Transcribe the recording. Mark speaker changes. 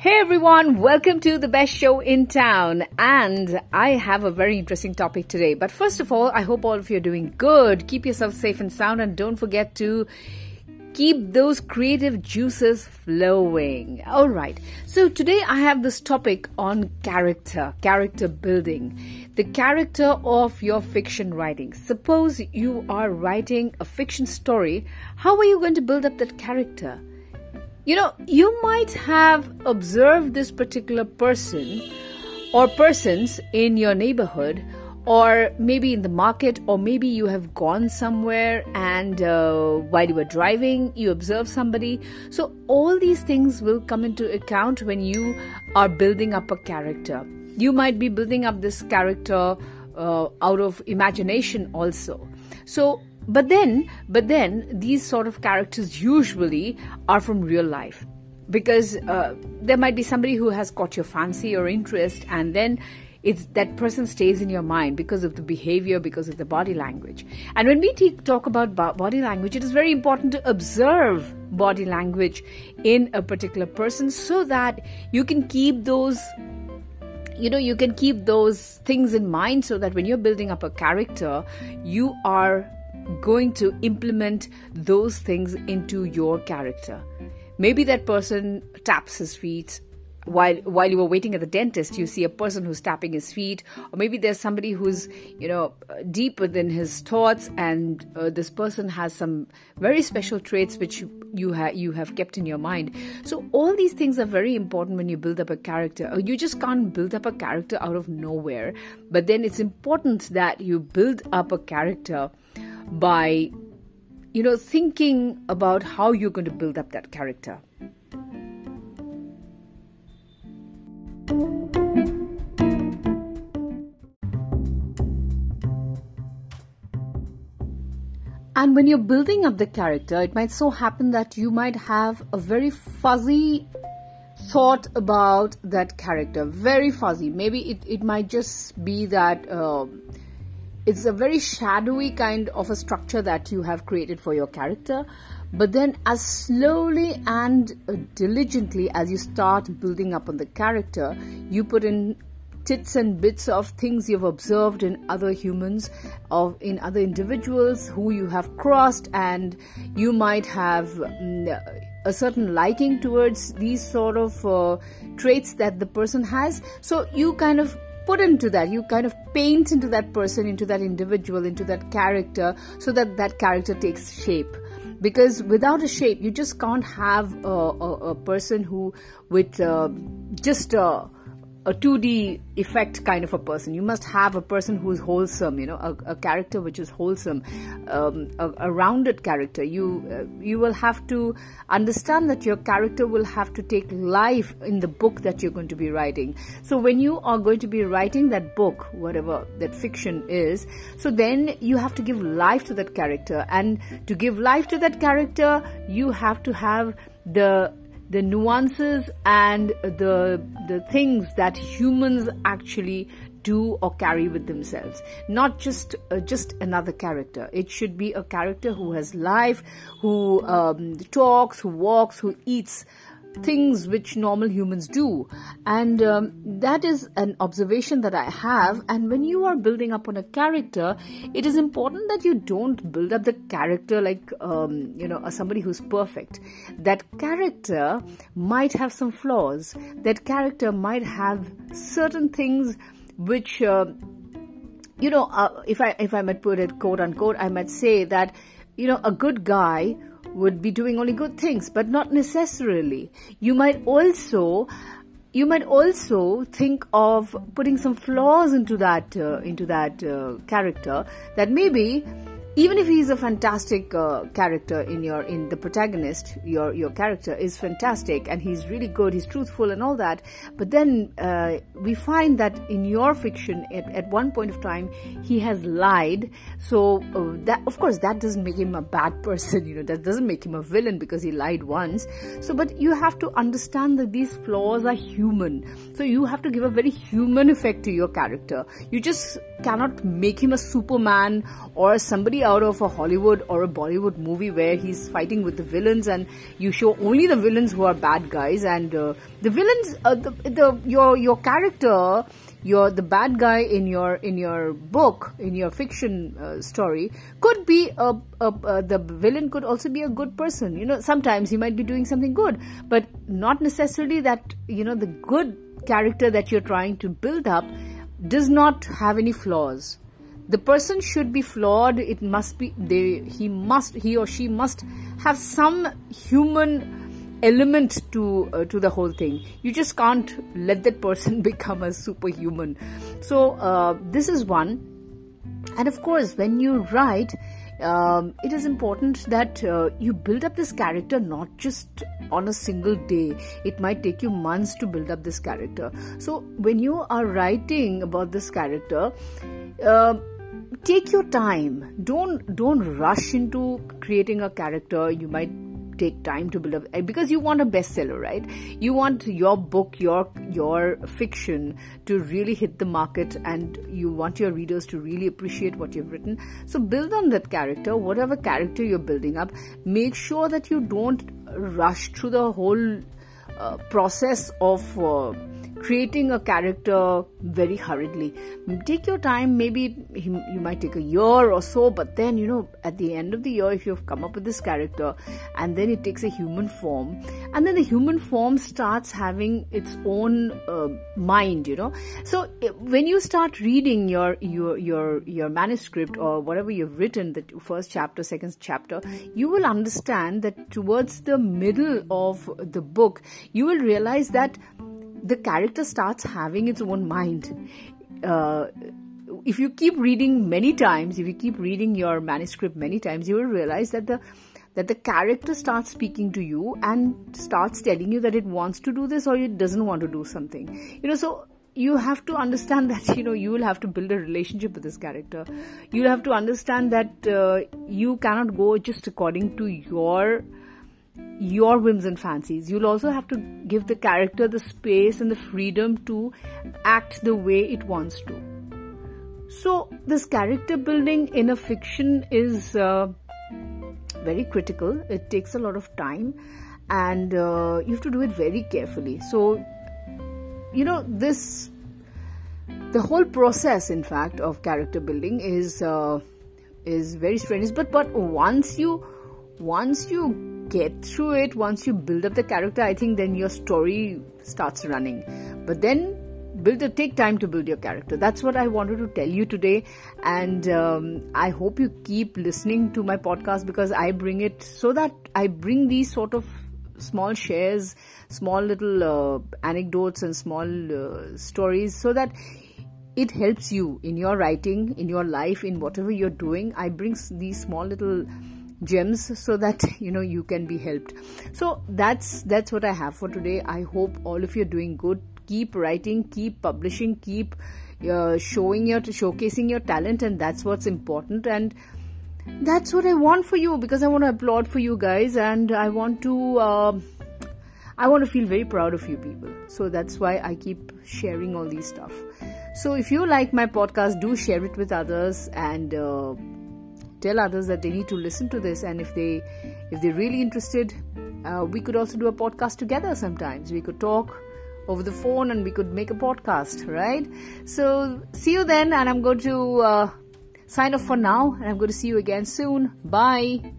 Speaker 1: Hey everyone, welcome to the best show in town. And I have a very interesting topic today. But first of all, I hope all of you are doing good. Keep yourself safe and sound and don't forget to keep those creative juices flowing. All right. So today I have this topic on character, character building, the character of your fiction writing. Suppose you are writing a fiction story. How are you going to build up that character? You know, you might have observed this particular person or persons in your neighborhood or maybe in the market, or maybe you have gone somewhere and uh, while you were driving, you observe somebody. So, all these things will come into account when you are building up a character. You might be building up this character uh, out of imagination also. So, but then, but then these sort of characters usually are from real life. Because uh, there might be somebody who has caught your fancy or interest and then it's that person stays in your mind because of the behavior because of the body language. And when we t- talk about body language it is very important to observe body language in a particular person so that you can keep those you know you can keep those things in mind so that when you're building up a character you are going to implement those things into your character. Maybe that person taps his feet while while you were waiting at the dentist you see a person who's tapping his feet or maybe there's somebody who's you know deep within his thoughts and uh, this person has some very special traits which you have you have kept in your mind so all these things are very important when you build up a character uh, you just can't build up a character out of nowhere but then it's important that you build up a character by you know thinking about how you're going to build up that character And when you're building up the character, it might so happen that you might have a very fuzzy thought about that character. Very fuzzy. Maybe it, it might just be that uh, it's a very shadowy kind of a structure that you have created for your character. But then as slowly and uh, diligently as you start building up on the character you put in tits and bits of things you've observed in other humans of in other individuals who you have crossed and you might have mm, a certain liking towards these sort of uh, traits that the person has. So you kind of put into that. You kind of paint into that person into that individual into that character so that that character takes shape. Because without a shape you just can't have a, a, a person who with uh, just uh, a 2D effect kind of a person. You must have a person who is wholesome, you know, a, a character which is wholesome, um, a, a, rounded character. You uh, you will have to understand that your character will have to take life in the book that you're going to be writing. So when you are going to be writing that book, whatever that fiction is, so then you have to give life to that character, and to give life to that character, you have to have the the nuances and the the things that humans actually do or carry with themselves. Not just uh, just another character. It should be a character who has life who um, talks who walks who eats things which normal humans do. And um, that is an observation that I have. And when you are building up on a character, it is important that you don't build up the character like, um, you know, somebody who's perfect. That character might have some flaws. That character might have certain things which, uh, you know, uh, if I if I might put it quote unquote, I might say that, you know, a good guy would be doing only good things, but not necessarily. You might also you might also think of putting some flaws into that uh, into that uh, character that maybe even if he's a fantastic uh, character in your in the protagonist your your character is fantastic and he's really good he's truthful and all that but then uh, we find that in your fiction at, at one point of time he has lied. So uh, that of course that doesn't make him a bad person you know that doesn't make him a villain because he lied once. So but you have to understand that these flaws are human. So you have to give a very human effect to your character. You just cannot make him a superman or somebody out of a Hollywood or a Bollywood movie where he's fighting with the villains and you show only the villains who are bad guys and uh, the villains, uh, the, the your your character your the bad guy in your in your book in your fiction uh, story could be a, a, a, the villain could also be a good person. You know sometimes he might be doing something good but not necessarily that you know the good character that you're trying to build up does not have any flaws the person should be flawed. It must be they he must he or she must have some human element to uh, to the whole thing. You just can't let that person become a superhuman. So uh, this is one. And of course when you write um, it is important that uh, you build up this character not just on a single day. It might take you months to build up this character. So when you are writing about this character uh, take your time. Don't don't rush into creating a character. You might take time to build up eh, because you want a bestseller right? You want your book your your fiction to really hit the market and you want your readers to really appreciate what you've written. So build on that character. Whatever character you're building up make sure that you don't rush through the whole uh, process of uh, creating a character very hurriedly. Take your time, maybe you might take a year or so, but then, you know, at the end of the year, if you've come up with this character and then it takes a human form, and then the human form starts having its own uh, mind, you know. So when you start reading your, your, your, your manuscript or whatever you've written, the first chapter, second chapter, you will understand that towards the middle of the book, you will realize that the character starts having its own mind. Uh, if you keep reading many times, if you keep reading your manuscript many times, you will realize that the that the character starts speaking to you and starts telling you that it wants to do this or it doesn't want to do something. You know, so you have to understand that you know you will have to build a relationship with this character. You'll have to understand that uh, you cannot go just according to your your whims and fancies. You'll also have to give the character the space and the freedom to act the way it wants to. So, this character building in a fiction is uh, very critical. It takes a lot of time and uh, you have to do it very carefully. So, you know, this the whole process, in fact, of character building is uh, is very strenuous. But but once you once you get through it, once you build up the character, I think then your story starts running. But then build it take time to build your character. That's what i wanted to tell you today. And um, i hope you keep listening to my podcast because i bring it so that i bring these sort of small shares small little uh, anecdotes and small uh, stories so that it helps you in your writing in your life in whatever you're doing. I bring these small little gems so that you know you can be helped. So that's that's what i have for today. I hope all of you are doing good. Keep writing keep publishing keep uh, showing your showcasing your talent and that's what's important. And that's what i want for you because i want to applaud for you guys and i want to uh, i want to feel very proud of you people. So that's why i keep sharing all these stuff. So if you like my podcast do share it with others and uh, tell others that they need to listen to this and if they if they're really interested uh, we could also do a podcast together sometimes. We could talk over the phone and we could make a podcast right? So see you then and i'm going to uh, sign off for now and i'm going to see you again soon. Bye